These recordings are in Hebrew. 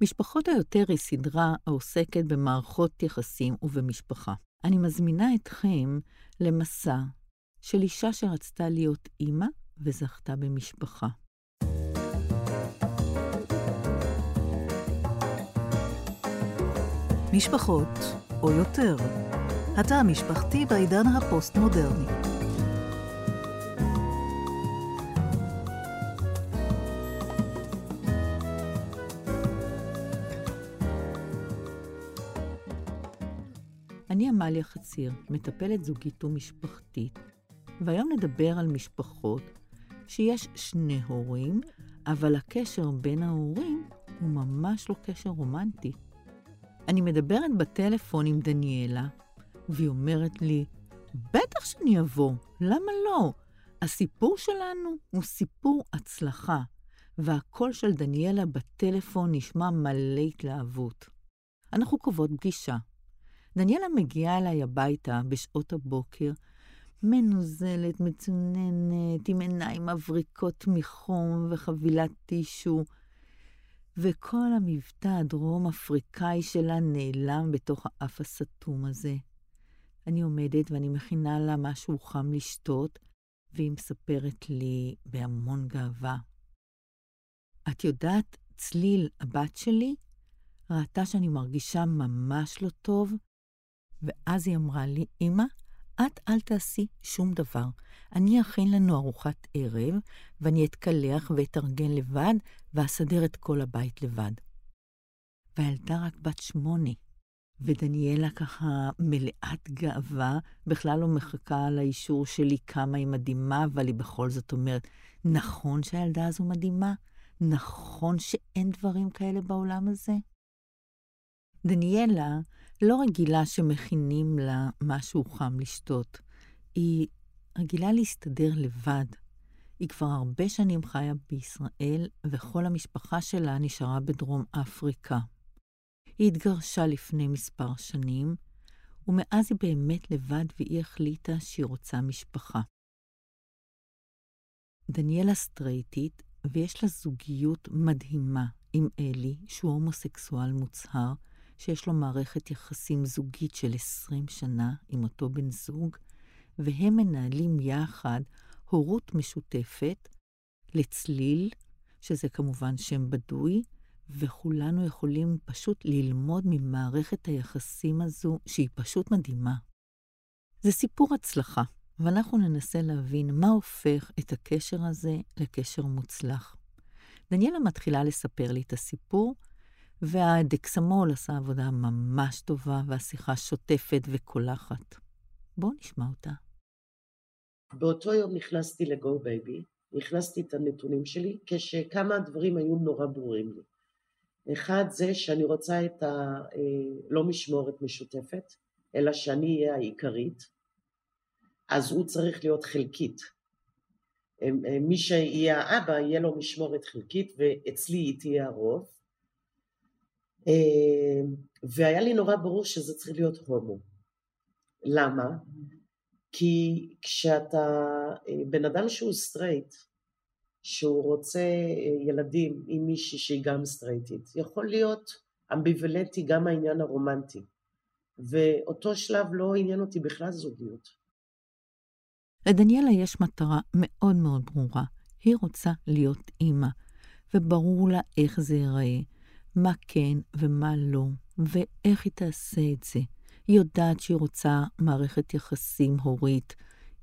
משפחות היותר היא סדרה העוסקת במערכות יחסים ובמשפחה. אני מזמינה אתכם למסע של אישה שרצתה להיות אימא וזכתה במשפחה. משפחות, או יותר. התא המשפחתי בעידן הפוסט-מודרני. עמליה חציר, מטפלת זוגית ומשפחתית, והיום נדבר על משפחות שיש שני הורים, אבל הקשר בין ההורים הוא ממש לא קשר רומנטי. אני מדברת בטלפון עם דניאלה, והיא אומרת לי, בטח שאני אבוא, למה לא? הסיפור שלנו הוא סיפור הצלחה, והקול של דניאלה בטלפון נשמע מלא התלהבות. אנחנו קובעות פגישה. דניאלה מגיעה אליי הביתה בשעות הבוקר, מנוזלת, מצוננת, עם עיניים מבריקות מחום וחבילת טישו, וכל המבטא הדרום-אפריקאי שלה נעלם בתוך האף הסתום הזה. אני עומדת ואני מכינה לה משהו חם לשתות, והיא מספרת לי בהמון גאווה. את יודעת, צליל, הבת שלי, ראתה שאני מרגישה ממש לא טוב, ואז היא אמרה לי, אמא, את אל תעשי שום דבר. אני אכין לנו ארוחת ערב, ואני אתקלח ואתארגן לבד, ואסדר את כל הבית לבד. והילדה רק בת שמונה, ודניאלה ככה מלאת גאווה, בכלל לא מחכה לאישור שלי כמה היא מדהימה, אבל היא בכל זאת אומרת, נכון שהילדה הזו מדהימה? נכון שאין דברים כאלה בעולם הזה? דניאלה לא רגילה שמכינים לה משהו חם לשתות. היא רגילה להסתדר לבד. היא כבר הרבה שנים חיה בישראל, וכל המשפחה שלה נשארה בדרום אפריקה. היא התגרשה לפני מספר שנים, ומאז היא באמת לבד והיא החליטה שהיא רוצה משפחה. דניאלה סטרייטית, ויש לה זוגיות מדהימה עם אלי, שהוא הומוסקסואל מוצהר, שיש לו מערכת יחסים זוגית של 20 שנה עם אותו בן זוג, והם מנהלים יחד הורות משותפת לצליל, שזה כמובן שם בדוי, וכולנו יכולים פשוט ללמוד ממערכת היחסים הזו, שהיא פשוט מדהימה. זה סיפור הצלחה, ואנחנו ננסה להבין מה הופך את הקשר הזה לקשר מוצלח. דניאלה מתחילה לספר לי את הסיפור, והדקסמול עשה עבודה ממש טובה, והשיחה שוטפת וקולחת. בואו נשמע אותה. באותו יום נכנסתי לגו בייבי, נכנסתי את הנתונים שלי, כשכמה דברים היו נורא ברורים לי. אחד זה שאני רוצה את ה... אה, לא משמורת משותפת, אלא שאני אהיה העיקרית, אז הוא צריך להיות חלקית. אה, מי שיהיה האבא, יהיה לו משמורת חלקית, ואצלי היא תהיה הרוב. והיה לי נורא ברור שזה צריך להיות הומו. למה? כי כשאתה בן אדם שהוא סטרייט, שהוא רוצה אה, ילדים עם מישהי שהיא גם סטרייטית. יכול להיות אמביוולנטי גם העניין הרומנטי. ואותו שלב לא עניין אותי בכלל זוגיות. לדניאלה יש מטרה מאוד מאוד ברורה. היא רוצה להיות אימא, וברור לה איך זה ייראה, מה כן ומה לא, ואיך היא תעשה את זה. היא יודעת שהיא רוצה מערכת יחסים הורית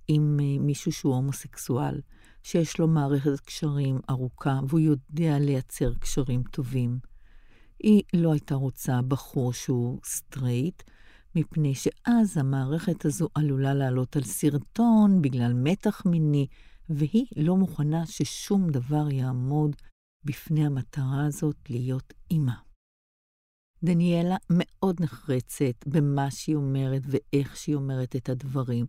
עם אה, מישהו שהוא הומוסקסואל. שיש לו מערכת קשרים ארוכה, והוא יודע לייצר קשרים טובים. היא לא הייתה רוצה בחור שהוא סטרייט, מפני שאז המערכת הזו עלולה לעלות על שרטון בגלל מתח מיני, והיא לא מוכנה ששום דבר יעמוד בפני המטרה הזאת להיות אימא. דניאלה מאוד נחרצת במה שהיא אומרת ואיך שהיא אומרת את הדברים.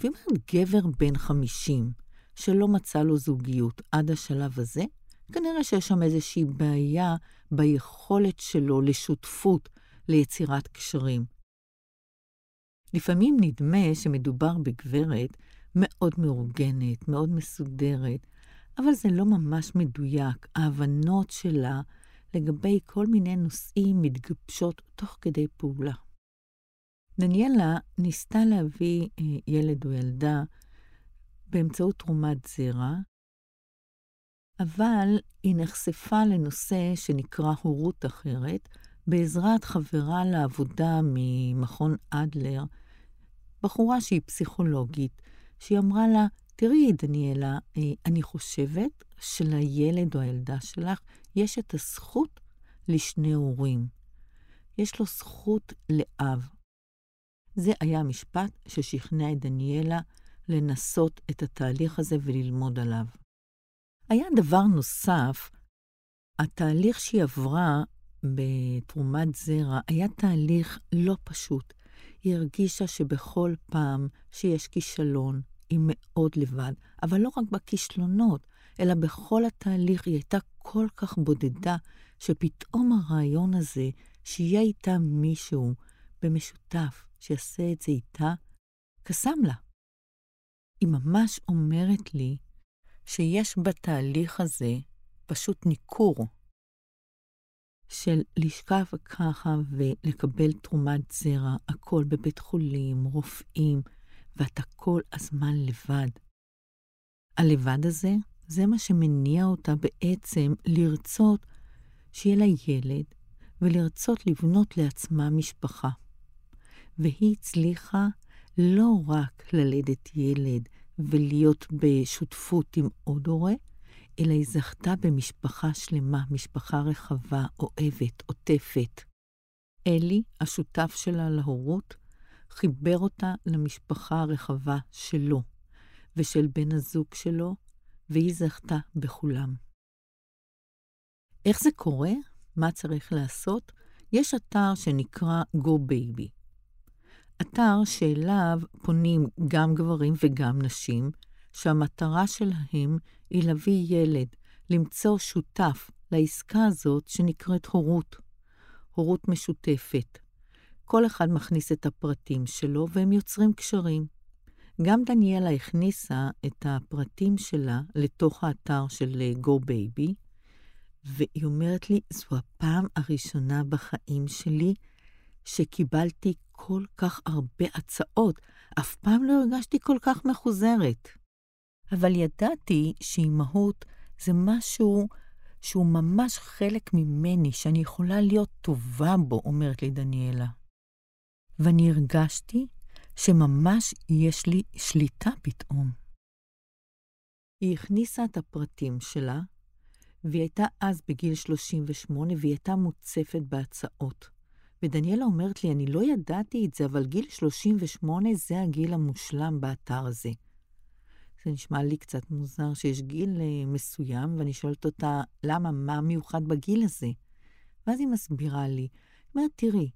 והיא אומרת, גבר בן חמישים, שלא מצא לו זוגיות עד השלב הזה, כנראה שיש שם איזושהי בעיה ביכולת שלו לשותפות, ליצירת קשרים. לפעמים נדמה שמדובר בגברת מאוד מאורגנת, מאוד מסודרת, אבל זה לא ממש מדויק. ההבנות שלה לגבי כל מיני נושאים מתגבשות תוך כדי פעולה. דניאלה ניסתה להביא אה, ילד או ילדה באמצעות תרומת זרע, אבל היא נחשפה לנושא שנקרא הורות אחרת, בעזרת חברה לעבודה ממכון אדלר, בחורה שהיא פסיכולוגית, שהיא אמרה לה, תראי, דניאלה, אה, אני חושבת שלילד או הילדה שלך יש את הזכות לשני הורים. יש לו זכות לאב. זה היה המשפט ששכנע את דניאלה לנסות את התהליך הזה וללמוד עליו. היה דבר נוסף, התהליך שהיא עברה בתרומת זרע היה תהליך לא פשוט. היא הרגישה שבכל פעם שיש כישלון, היא מאוד לבד, אבל לא רק בכישלונות, אלא בכל התהליך היא הייתה כל כך בודדה, שפתאום הרעיון הזה, שיהיה איתה מישהו במשותף, שיעשה את זה איתה, קסם לה. היא ממש אומרת לי שיש בתהליך הזה פשוט ניכור של לשכב ככה ולקבל תרומת זרע, הכל בבית חולים, רופאים, ואתה כל הזמן לבד. הלבד הזה, זה מה שמניע אותה בעצם לרצות שיהיה לה ילד, ולרצות לבנות לעצמה משפחה. והיא הצליחה לא רק ללדת ילד ולהיות בשותפות עם עוד הורה, אלא היא זכתה במשפחה שלמה, משפחה רחבה, אוהבת, עוטפת. אלי, השותף שלה להורות, חיבר אותה למשפחה הרחבה שלו ושל בן הזוג שלו, והיא זכתה בכולם. איך זה קורה? מה צריך לעשות? יש אתר שנקרא Go Baby. אתר שאליו פונים גם גברים וגם נשים, שהמטרה שלהם היא להביא ילד, למצוא שותף לעסקה הזאת שנקראת הורות. הורות משותפת. כל אחד מכניס את הפרטים שלו והם יוצרים קשרים. גם דניאלה הכניסה את הפרטים שלה לתוך האתר של Go Baby, והיא אומרת לי, זו הפעם הראשונה בחיים שלי שקיבלתי כל כך הרבה הצעות. אף פעם לא הרגשתי כל כך מחוזרת. אבל ידעתי שאימהות זה משהו שהוא ממש חלק ממני, שאני יכולה להיות טובה בו, אומרת לי דניאלה. ואני הרגשתי שממש יש לי שליטה פתאום. היא הכניסה את הפרטים שלה, והיא הייתה אז בגיל 38, והיא הייתה מוצפת בהצעות. ודניאלה אומרת לי, אני לא ידעתי את זה, אבל גיל 38 זה הגיל המושלם באתר הזה. זה נשמע לי קצת מוזר שיש גיל uh, מסוים, ואני שואלת אותה, למה, מה מיוחד בגיל הזה? ואז היא מסבירה לי, היא אומרת, תראי,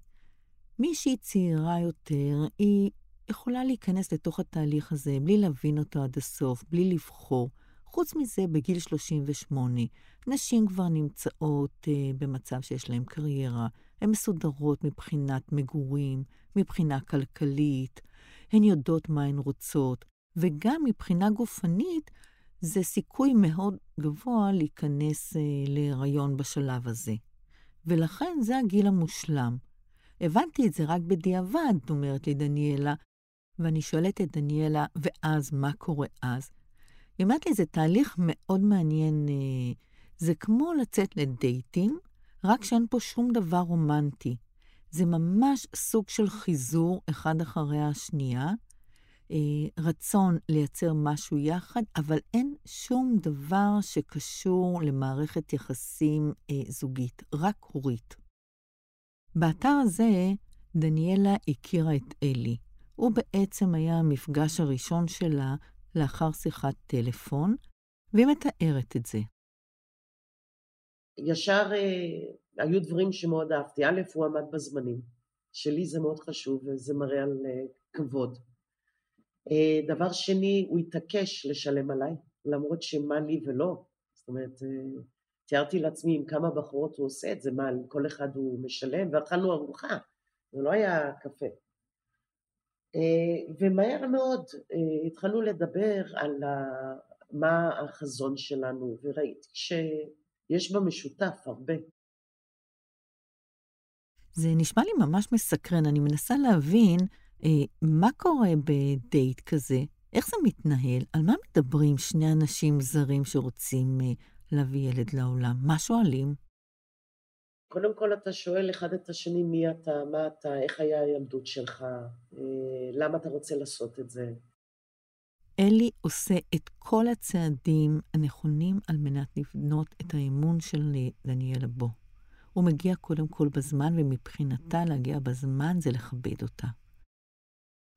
מישהי צעירה יותר, היא יכולה להיכנס לתוך התהליך הזה בלי להבין אותו עד הסוף, בלי לבחור. חוץ מזה, בגיל 38, נשים כבר נמצאות uh, במצב שיש להן קריירה, הן מסודרות מבחינת מגורים, מבחינה כלכלית, הן יודעות מה הן רוצות, וגם מבחינה גופנית, זה סיכוי מאוד גבוה להיכנס uh, להיריון בשלב הזה. ולכן זה הגיל המושלם. הבנתי את זה רק בדיעבד, אומרת לי דניאלה, ואני שואלת את דניאלה, ואז, מה קורה אז? היא אומרת לי, זה תהליך מאוד מעניין. אה, זה כמו לצאת לדייטים, רק שאין פה שום דבר רומנטי. זה ממש סוג של חיזור אחד אחרי השנייה, אה, רצון לייצר משהו יחד, אבל אין שום דבר שקשור למערכת יחסים אה, זוגית, רק הורית. באתר הזה דניאלה הכירה את אלי. הוא בעצם היה המפגש הראשון שלה לאחר שיחת טלפון, והיא מתארת את זה. ישר אה, היו דברים שמאוד אהבתי. א', הוא עמד בזמנים, שלי זה מאוד חשוב וזה מראה על אה, כבוד. אה, דבר שני, הוא התעקש לשלם עליי, למרות שמה לי ולא. זאת אומרת, אה, תיארתי לעצמי עם כמה בחורות הוא עושה את זה, מה, כל אחד הוא משלם, ואכלנו ארוחה, זה לא היה קפה. אה, ומהר מאוד אה, התחלנו לדבר על מה החזון שלנו, וראיתי שיש במשותף הרבה. זה נשמע לי ממש מסקרן. אני מנסה להבין אה, מה קורה בדייט כזה, איך זה מתנהל, על מה מדברים שני אנשים זרים שרוצים אה, להביא ילד לעולם? מה שואלים? קודם כל אתה שואל אחד את השני מי אתה, מה אתה, איך היה הילדות שלך, אה, למה אתה רוצה לעשות את זה. אלי עושה את כל הצעדים הנכונים על מנת לבנות את האמון של דניאלה בו. הוא מגיע קודם כל בזמן, ומבחינתה להגיע בזמן זה לכבד אותה.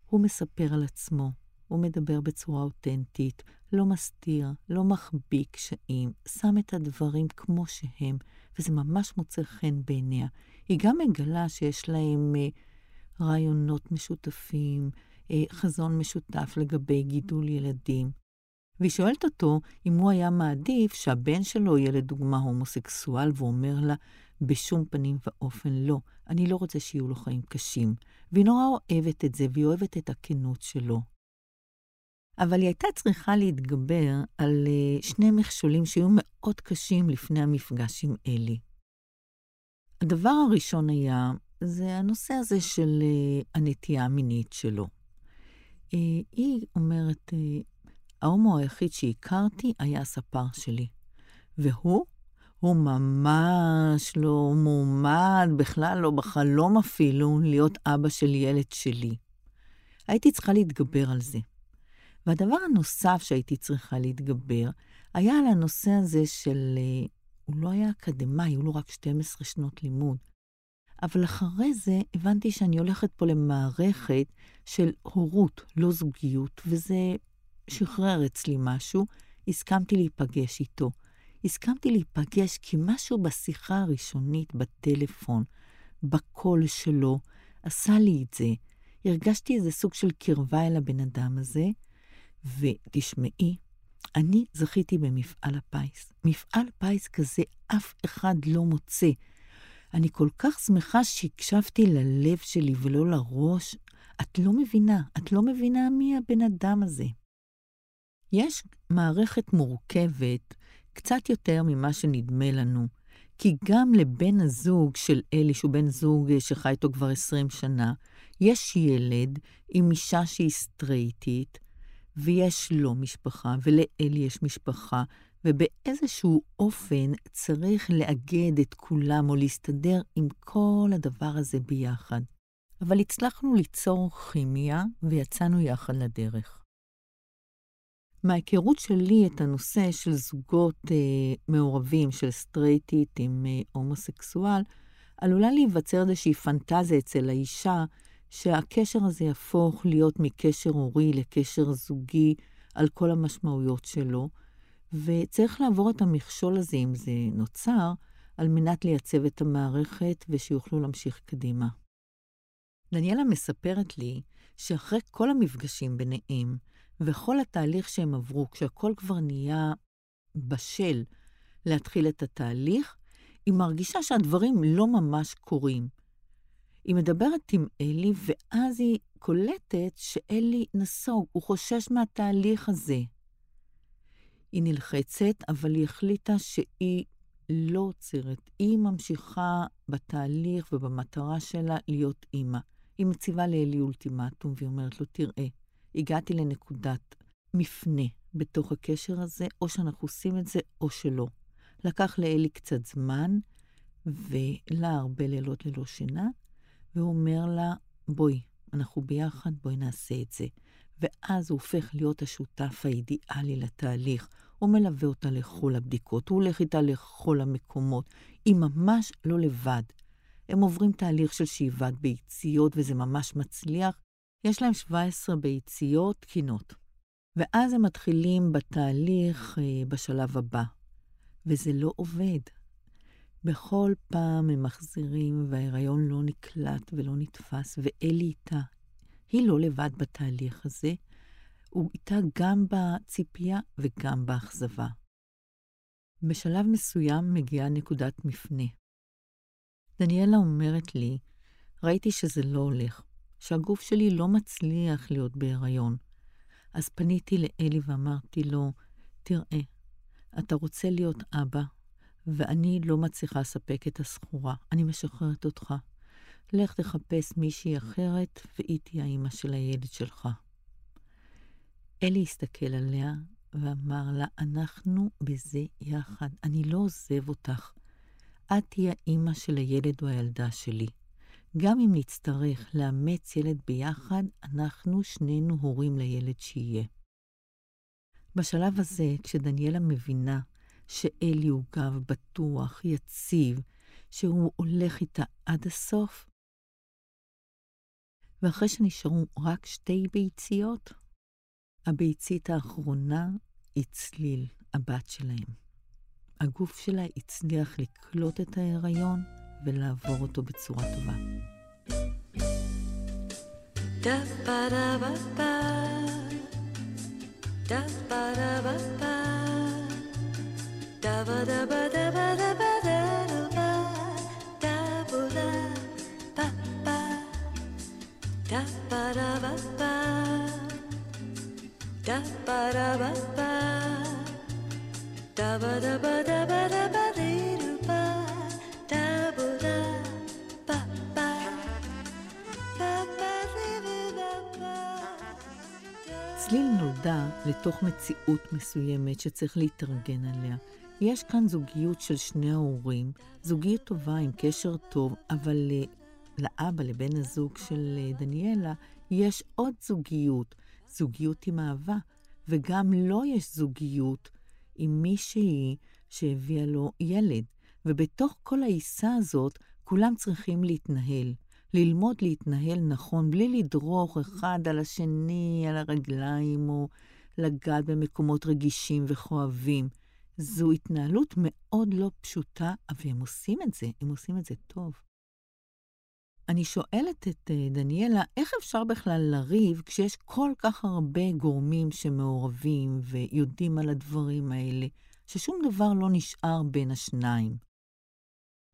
הוא מספר על עצמו, הוא מדבר בצורה אותנטית, לא מסתיר, לא מחביא קשיים, שם את הדברים כמו שהם, וזה ממש מוצא חן בעיניה. היא גם מגלה שיש להם אה, רעיונות משותפים, אה, חזון משותף לגבי גידול ילדים. והיא שואלת אותו אם הוא היה מעדיף שהבן שלו יהיה לדוגמה הומוסקסואל, והוא אומר לה, בשום פנים ואופן לא, אני לא רוצה שיהיו לו חיים קשים. והיא נורא אוהבת את זה, והיא אוהבת את הכנות שלו. אבל היא הייתה צריכה להתגבר על uh, שני מכשולים שהיו מאוד קשים לפני המפגש עם אלי. הדבר הראשון היה, זה הנושא הזה של uh, הנטייה המינית שלו. Uh, היא אומרת, ההומו היחיד שהכרתי היה הספר שלי, והוא הוא ממש לא מועמד, בכלל לא בחלום אפילו, להיות אבא של ילד שלי. הייתי צריכה להתגבר על זה. והדבר הנוסף שהייתי צריכה להתגבר, היה על הנושא הזה של... אה, הוא לא היה אקדמאי, היו לו רק 12 שנות לימוד. אבל אחרי זה הבנתי שאני הולכת פה למערכת של הורות, לא זוגיות, וזה שחרר אצלי משהו. הסכמתי להיפגש איתו. הסכמתי להיפגש כי משהו בשיחה הראשונית בטלפון, בקול שלו, עשה לי את זה. הרגשתי איזה סוג של קרבה אל הבן אדם הזה, ותשמעי, אני זכיתי במפעל הפיס. מפעל פיס כזה אף אחד לא מוצא. אני כל כך שמחה שהקשבתי ללב שלי ולא לראש. את לא מבינה, את לא מבינה מי הבן אדם הזה. יש מערכת מורכבת קצת יותר ממה שנדמה לנו, כי גם לבן הזוג של אלי, שהוא בן זוג שחי איתו כבר 20 שנה, יש ילד עם אישה שהיא סטרייטית, ויש לו משפחה, ולאלי יש משפחה, ובאיזשהו אופן צריך לאגד את כולם או להסתדר עם כל הדבר הזה ביחד. אבל הצלחנו ליצור כימיה ויצאנו יחד לדרך. מההיכרות שלי את הנושא של זוגות אה, מעורבים, של סטרייטית עם אה, הומוסקסואל, עלולה להיווצר איזושהי פנטזיה אצל האישה שהקשר הזה יהפוך להיות מקשר הורי לקשר זוגי על כל המשמעויות שלו, וצריך לעבור את המכשול הזה, אם זה נוצר, על מנת לייצב את המערכת ושיוכלו להמשיך קדימה. דניאלה מספרת לי שאחרי כל המפגשים ביניהם, וכל התהליך שהם עברו, כשהכול כבר נהיה בשל להתחיל את התהליך, היא מרגישה שהדברים לא ממש קורים. היא מדברת עם אלי, ואז היא קולטת שאלי נסוג, הוא חושש מהתהליך הזה. היא נלחצת, אבל היא החליטה שהיא לא עוצרת. היא ממשיכה בתהליך ובמטרה שלה להיות אימא. היא מציבה לאלי אולטימטום, והיא אומרת לו, תראה, הגעתי לנקודת מפנה בתוך הקשר הזה, או שאנחנו עושים את זה או שלא. לקח לאלי קצת זמן, ולה הרבה לילות ללא שינה, והוא אומר לה, בואי, אנחנו ביחד, בואי נעשה את זה. ואז הוא הופך להיות השותף האידיאלי לתהליך. הוא מלווה אותה לכל הבדיקות, הוא הולך איתה לכל המקומות. היא ממש לא לבד. הם עוברים תהליך של שאיבת ביציות, וזה ממש מצליח, יש להם 17 ביציות תקינות. ואז הם מתחילים בתהליך אה, בשלב הבא, וזה לא עובד. בכל פעם הם מחזירים וההיריון לא נקלט ולא נתפס, ואלי איתה. היא לא לבד בתהליך הזה, הוא איתה גם בציפייה וגם באכזבה. בשלב מסוים מגיעה נקודת מפנה. דניאלה אומרת לי, ראיתי שזה לא הולך. שהגוף שלי לא מצליח להיות בהיריון. אז פניתי לאלי ואמרתי לו, תראה, אתה רוצה להיות אבא, ואני לא מצליחה לספק את הסחורה. אני משחררת אותך. לך תחפש מישהי אחרת, והיא תהיה האימא של הילד שלך. אלי הסתכל עליה ואמר לה, אנחנו בזה יחד, אני לא עוזב אותך. את תהיי האימא של הילד או הילדה שלי. גם אם נצטרך לאמץ ילד ביחד, אנחנו שנינו הורים לילד שיהיה. בשלב הזה, כשדניאלה מבינה שאלי הוא גב בטוח, יציב, שהוא הולך איתה עד הסוף, ואחרי שנשארו רק שתי ביציות, הביצית האחרונה היא צליל, הבת שלהם. הגוף שלה הצליח לקלוט את ההיריון ולעבור אותו בצורה טובה. צליל נולדה לתוך מציאות מסוימת שצריך להתארגן עליה. יש כאן זוגיות של שני ההורים, זוגיות טובה עם קשר טוב, אבל אה, לאבא, לבן הזוג של אה, דניאלה, יש עוד זוגיות, זוגיות עם אהבה, וגם לו יש זוגיות עם מישהי שהביאה לו ילד. ובתוך כל העיסה הזאת, כולם צריכים להתנהל. ללמוד להתנהל נכון, בלי לדרוך אחד על השני, על הרגליים, או לגעת במקומות רגישים וכואבים. זו התנהלות מאוד לא פשוטה, אבל הם עושים את זה, הם עושים את זה טוב. אני שואלת את אה, דניאלה, איך אפשר בכלל לריב כשיש כל כך הרבה גורמים שמעורבים ויודעים על הדברים האלה, ששום דבר לא נשאר בין השניים?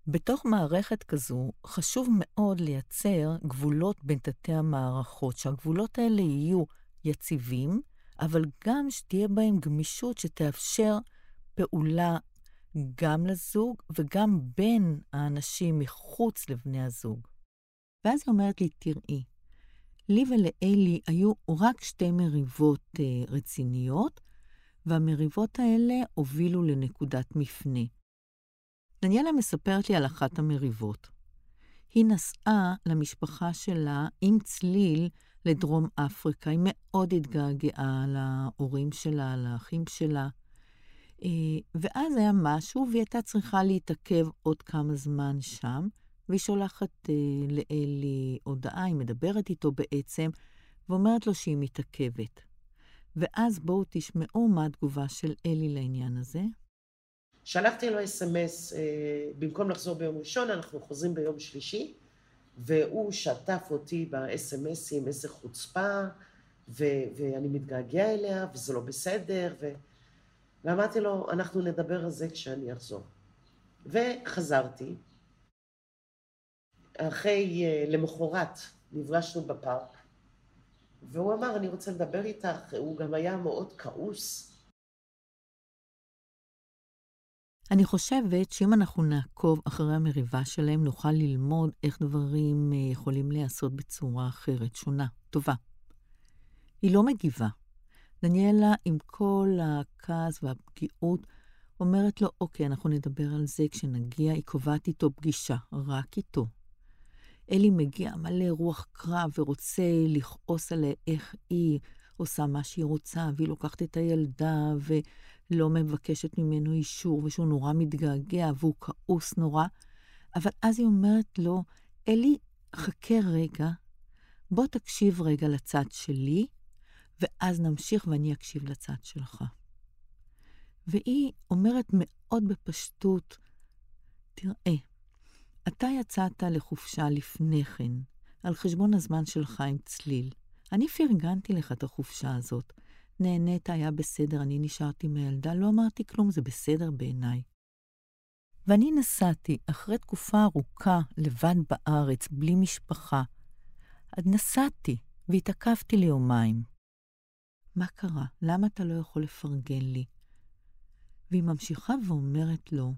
בתוך מערכת כזו חשוב מאוד לייצר גבולות בין תתי המערכות, שהגבולות האלה יהיו יציבים, אבל גם שתהיה בהם גמישות שתאפשר פעולה גם לזוג וגם בין האנשים מחוץ לבני הזוג. ואז היא אומרת לי, תראי, לי ולאלי היו רק שתי מריבות uh, רציניות, והמריבות האלה הובילו לנקודת מפנה. דניאלה מספרת לי על אחת המריבות. היא נסעה למשפחה שלה עם צליל לדרום אפריקה. היא מאוד התגעגעה להורים שלה, לאחים שלה. אה, ואז היה משהו, והיא הייתה צריכה להתעכב עוד כמה זמן שם. והיא שולחת אה, לאלי הודעה, היא מדברת איתו בעצם, ואומרת לו שהיא מתעכבת. ואז בואו תשמעו מה התגובה של אלי לעניין הזה. שלחתי לו אס.אם.אס, אה, במקום לחזור ביום ראשון, אנחנו חוזרים ביום שלישי, והוא שטף אותי באס.אם.אסים, איזה חוצפה, ו- ואני מתגעגע אליה, וזה לא בסדר, ו... ואמרתי לו, אנחנו נדבר על זה כשאני אחזור. וחזרתי, אחרי, אה, למחרת, נפגשנו בפארק, והוא אמר, אני רוצה לדבר איתך, הוא גם היה מאוד כעוס. אני חושבת שאם אנחנו נעקוב אחרי המריבה שלהם, נוכל ללמוד איך דברים אה, יכולים להיעשות בצורה אחרת, שונה, טובה. היא לא מגיבה. דניאלה, עם כל הכעס והפגיעות, אומרת לו, אוקיי, אנחנו נדבר על זה כשנגיע, היא קובעת איתו פגישה, רק איתו. אלי מגיע מלא רוח קרב ורוצה לכעוס עליה איך היא עושה מה שהיא רוצה, והיא לוקחת את הילדה ולא מבקשת ממנו אישור, ושהוא נורא מתגעגע והוא כעוס נורא. אבל אז היא אומרת לו, אלי, חכה רגע, בוא תקשיב רגע לצד שלי, ואז נמשיך ואני אקשיב לצד שלך. והיא אומרת מאוד בפשטות, תראה, אתה יצאת לחופשה לפני כן, על חשבון הזמן שלך עם צליל. אני פרגנתי לך את החופשה הזאת. נהנית, היה בסדר, אני נשארתי מהילדה, לא אמרתי כלום, זה בסדר בעיניי. ואני נסעתי אחרי תקופה ארוכה לבד בארץ, בלי משפחה. אז נסעתי והתעכבתי ליומיים. מה קרה? למה אתה לא יכול לפרגן לי? והיא ממשיכה ואומרת לו,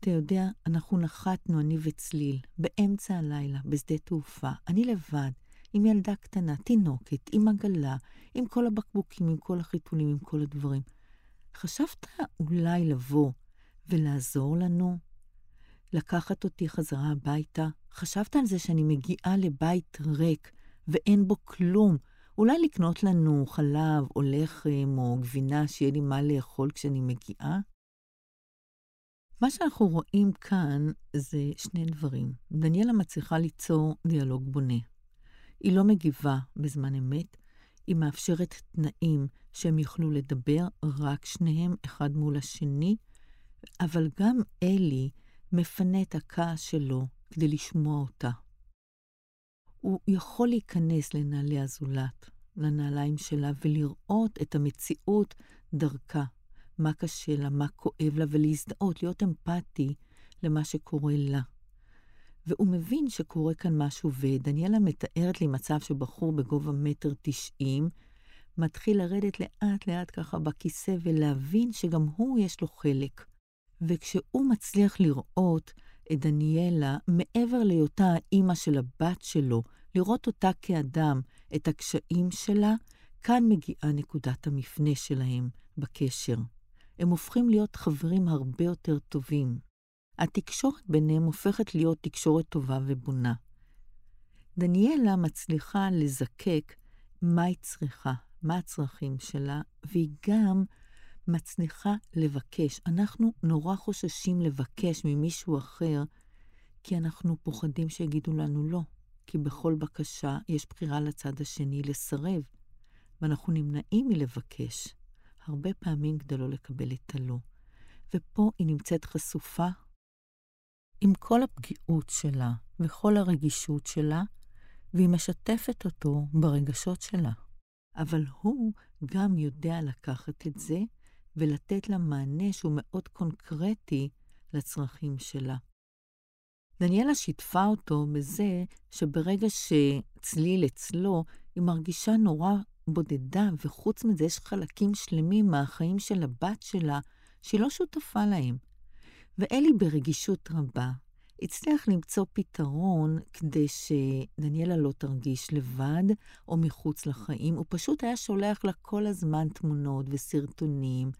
אתה יודע, אנחנו נחתנו, אני וצליל, באמצע הלילה, בשדה תעופה, אני לבד, עם ילדה קטנה, תינוקת, עם עגלה, עם כל הבקבוקים, עם כל החיתולים, עם כל הדברים. חשבת אולי לבוא ולעזור לנו? לקחת אותי חזרה הביתה? חשבת על זה שאני מגיעה לבית ריק ואין בו כלום? אולי לקנות לנו חלב או לחם או גבינה, שיהיה לי מה לאכול כשאני מגיעה? מה שאנחנו רואים כאן זה שני דברים. דניאלה מצליחה ליצור דיאלוג בונה. היא לא מגיבה בזמן אמת, היא מאפשרת תנאים שהם יוכלו לדבר רק שניהם, אחד מול השני, אבל גם אלי מפנה את הכעס שלו כדי לשמוע אותה. הוא יכול להיכנס לנעלי הזולת, לנעליים שלה, ולראות את המציאות דרכה. מה קשה לה, מה כואב לה, ולהזדהות, להיות אמפתי למה שקורה לה. והוא מבין שקורה כאן משהו, ודניאלה מתארת לי מצב שבחור בגובה מטר תשעים, מתחיל לרדת לאט-לאט ככה בכיסא ולהבין שגם הוא יש לו חלק. וכשהוא מצליח לראות את דניאלה, מעבר להיותה האימא של הבת שלו, לראות אותה כאדם, את הקשיים שלה, כאן מגיעה נקודת המפנה שלהם בקשר. הם הופכים להיות חברים הרבה יותר טובים. התקשורת ביניהם הופכת להיות תקשורת טובה ובונה. דניאלה מצליחה לזקק מה היא צריכה, מה הצרכים שלה, והיא גם מצליחה לבקש. אנחנו נורא חוששים לבקש ממישהו אחר, כי אנחנו פוחדים שיגידו לנו לא. כי בכל בקשה יש בחירה לצד השני לסרב, ואנחנו נמנעים מלבקש, הרבה פעמים כדי לא לקבל את הלא. ופה היא נמצאת חשופה עם כל הפגיעות שלה וכל הרגישות שלה, והיא משתפת אותו ברגשות שלה. אבל הוא גם יודע לקחת את זה ולתת לה מענה שהוא מאוד קונקרטי לצרכים שלה. דניאלה שיתפה אותו בזה שברגע שצליל אצלו, היא מרגישה נורא בודדה, וחוץ מזה יש חלקים שלמים מהחיים של הבת שלה שהיא לא שותפה להם. ואלי ברגישות רבה הצליח למצוא פתרון כדי שדניאלה לא תרגיש לבד או מחוץ לחיים. הוא פשוט היה שולח לה כל הזמן תמונות וסרטונים.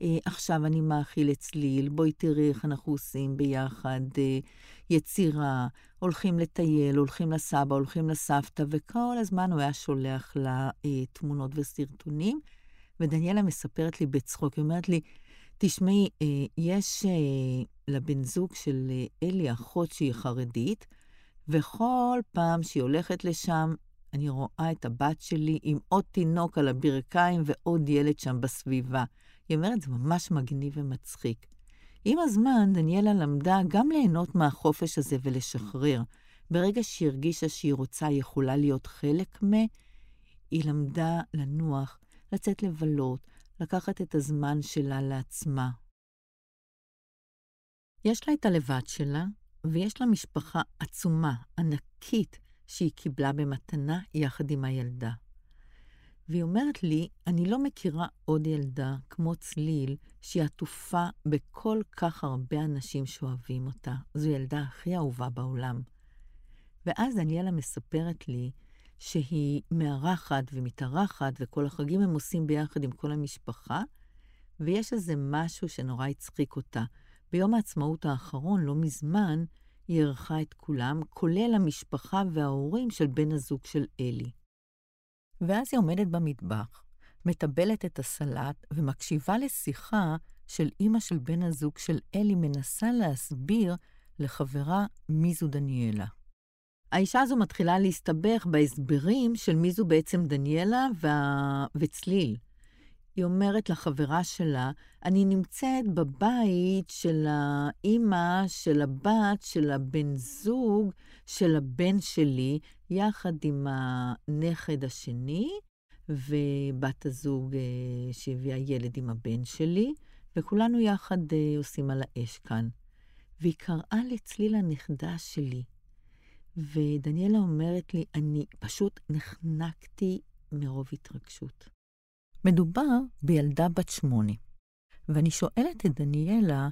אה, עכשיו אני מאכיל לצליל, בואי תראי איך אנחנו עושים ביחד אה, יצירה, הולכים לטייל, הולכים לסבא, הולכים לסבתא, וכל הזמן הוא היה שולח לה אה, תמונות וסרטונים. ודניאלה מספרת לי בצחוק, היא אומרת לי, תשמעי, אה, יש אה, לבן זוג של אה, אלי אחות שהיא חרדית, וכל פעם שהיא הולכת לשם, אני רואה את הבת שלי עם עוד תינוק על הברכיים ועוד ילד שם בסביבה. היא אומרת, זה ממש מגניב ומצחיק. עם הזמן, דניאלה למדה גם ליהנות מהחופש הזה ולשחרר. ברגע שהיא הרגישה שהיא רוצה, היא יכולה להיות חלק מ... היא למדה לנוח, לצאת לבלות, לקחת את הזמן שלה לעצמה. יש לה את הלבד שלה, ויש לה משפחה עצומה, ענקית, שהיא קיבלה במתנה יחד עם הילדה. והיא אומרת לי, אני לא מכירה עוד ילדה כמו צליל, שהיא עטופה בכל כך הרבה אנשים שאוהבים אותה. זו ילדה הכי אהובה בעולם. ואז דניאלה מספרת לי שהיא מארחת ומתארחת, וכל החגים הם עושים ביחד עם כל המשפחה, ויש איזה משהו שנורא הצחיק אותה. ביום העצמאות האחרון, לא מזמן, היא אירחה את כולם, כולל המשפחה וההורים של בן הזוג של אלי. ואז היא עומדת במטבח, מטבלת את הסלט ומקשיבה לשיחה של אימא של בן הזוג של אלי מנסה להסביר לחברה מי זו דניאלה. האישה הזו מתחילה להסתבך בהסברים של מי זו בעצם דניאלה וה... וצליל. היא אומרת לחברה שלה, אני נמצאת בבית של האימא, של הבת, של הבן זוג, של הבן שלי, יחד עם הנכד השני, ובת הזוג אה, שהביאה ילד עם הבן שלי, וכולנו יחד אה, עושים על האש כאן. והיא קראה לצליל הנכדה שלי. ודניאלה אומרת לי, אני פשוט נחנקתי מרוב התרגשות. מדובר בילדה בת שמונה. ואני שואלת את דניאלה,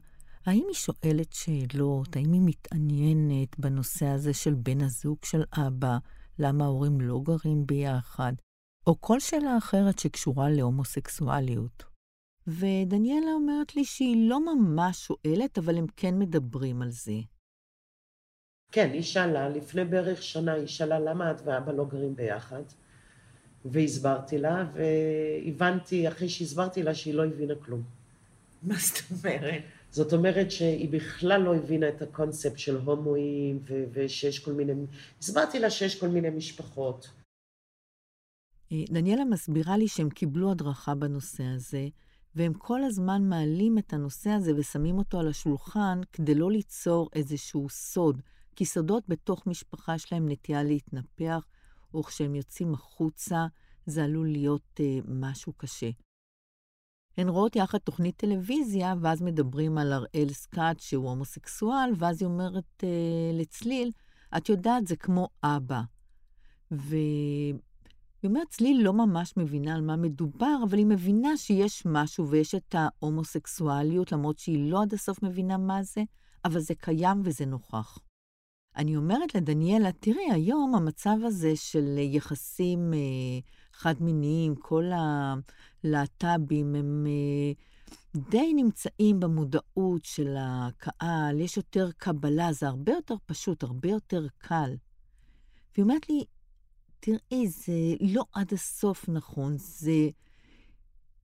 האם היא שואלת שאלות, האם היא מתעניינת בנושא הזה של בן הזוג של אבא, למה ההורים לא גרים ביחד, או כל שאלה אחרת שקשורה להומוסקסואליות. ודניאלה אומרת לי שהיא לא ממש שואלת, אבל הם כן מדברים על זה. כן, היא שאלה, לפני בערך שנה היא שאלה למה את ואבא לא גרים ביחד, והסברתי לה, והבנתי, אחרי שהסברתי לה, שהיא לא הבינה כלום. מה זאת אומרת? זאת אומרת שהיא בכלל לא הבינה את הקונספט של הומואים, ו- ושיש כל מיני... הסברתי לה שיש כל מיני משפחות. אה, דניאלה מסבירה לי שהם קיבלו הדרכה בנושא הזה, והם כל הזמן מעלים את הנושא הזה ושמים אותו על השולחן כדי לא ליצור איזשהו סוד, כי סודות בתוך משפחה יש להם נטייה להתנפח, או כשהם יוצאים החוצה, זה עלול להיות אה, משהו קשה. הן רואות יחד תוכנית טלוויזיה, ואז מדברים על הראל סקאט שהוא הומוסקסואל, ואז היא אומרת אה, לצליל, את יודעת, זה כמו אבא. והיא אומרת, צליל לא ממש מבינה על מה מדובר, אבל היא מבינה שיש משהו ויש את ההומוסקסואליות, למרות שהיא לא עד הסוף מבינה מה זה, אבל זה קיים וזה נוכח. אני אומרת לדניאלה, תראי, היום המצב הזה של יחסים אה, חד-מיניים, כל הלהט"בים, הם אה, די נמצאים במודעות של הקהל, יש יותר קבלה, זה הרבה יותר פשוט, הרבה יותר קל. והיא אומרת לי, תראי, זה לא עד הסוף נכון, זה...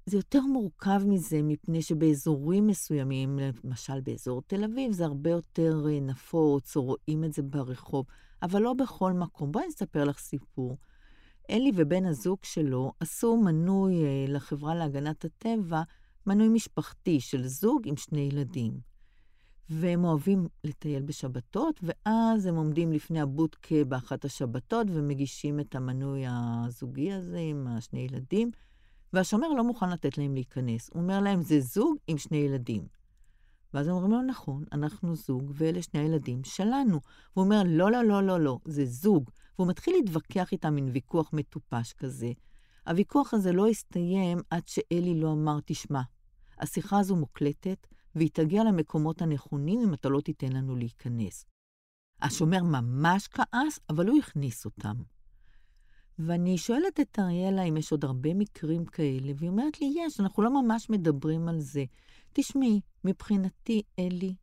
זה יותר מורכב מזה, מפני שבאזורים מסוימים, למשל באזור תל אביב, זה הרבה יותר אה, נפוץ, או רואים את זה ברחוב, אבל לא בכל מקום. בואי נספר לך סיפור. אלי ובן הזוג שלו עשו מנוי אה, לחברה להגנת הטבע, מנוי משפחתי של זוג עם שני ילדים. והם אוהבים לטייל בשבתות, ואז הם עומדים לפני הבודקה באחת השבתות ומגישים את המנוי הזוגי הזה עם השני ילדים. והשומר לא מוכן לתת להם להיכנס. הוא אומר להם, זה זוג עם שני ילדים. ואז הם אומרים לו, נכון, אנחנו זוג, ואלה שני הילדים שלנו. הוא אומר, לא, לא, לא, לא, לא, זה זוג. והוא מתחיל להתווכח איתם מין ויכוח מטופש כזה. הוויכוח הזה לא הסתיים עד שאלי לא אמר, תשמע, השיחה הזו מוקלטת, והיא תגיע למקומות הנכונים אם אתה לא תיתן לנו להיכנס. השומר ממש כעס, אבל הוא הכניס אותם. ואני שואלת את אריאלה אם יש עוד הרבה מקרים כאלה, והיא אומרת לי, יש, אנחנו לא ממש מדברים על זה. תשמעי, מבחינתי אלי,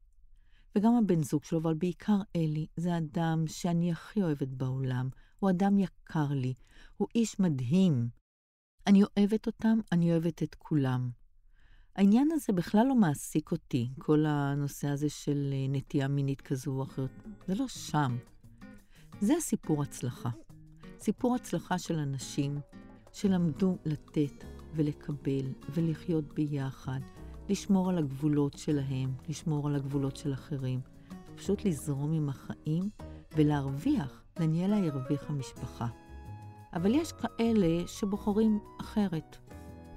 וגם הבן זוג שלו, אבל בעיקר אלי, זה אדם שאני הכי אוהבת בעולם. הוא אדם יקר לי, הוא איש מדהים. אני אוהבת אותם, אני אוהבת את כולם. העניין הזה בכלל לא מעסיק אותי, כל הנושא הזה של אה, נטייה מינית כזו או אחרת. זה לא שם. זה הסיפור הצלחה. סיפור הצלחה של אנשים שלמדו לתת ולקבל ולחיות ביחד, לשמור על הגבולות שלהם, לשמור על הגבולות של אחרים, פשוט לזרום עם החיים ולהרוויח. דניאלה הרוויחה משפחה. אבל יש כאלה שבוחרים אחרת.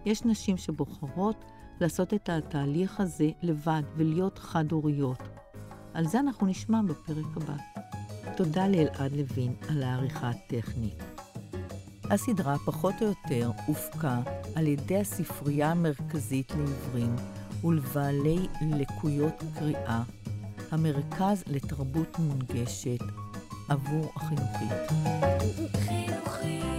יש נשים שבוחרות לעשות את התהליך הזה לבד ולהיות חד-הוריות. על זה אנחנו נשמע בפרק הבא. תודה לאלעד לוין על העריכה הטכנית. הסדרה, פחות או יותר, הופקה על ידי הספרייה המרכזית לעיוורים ולבעלי לקויות קריאה, המרכז לתרבות מונגשת עבור החינוכית. חינוכית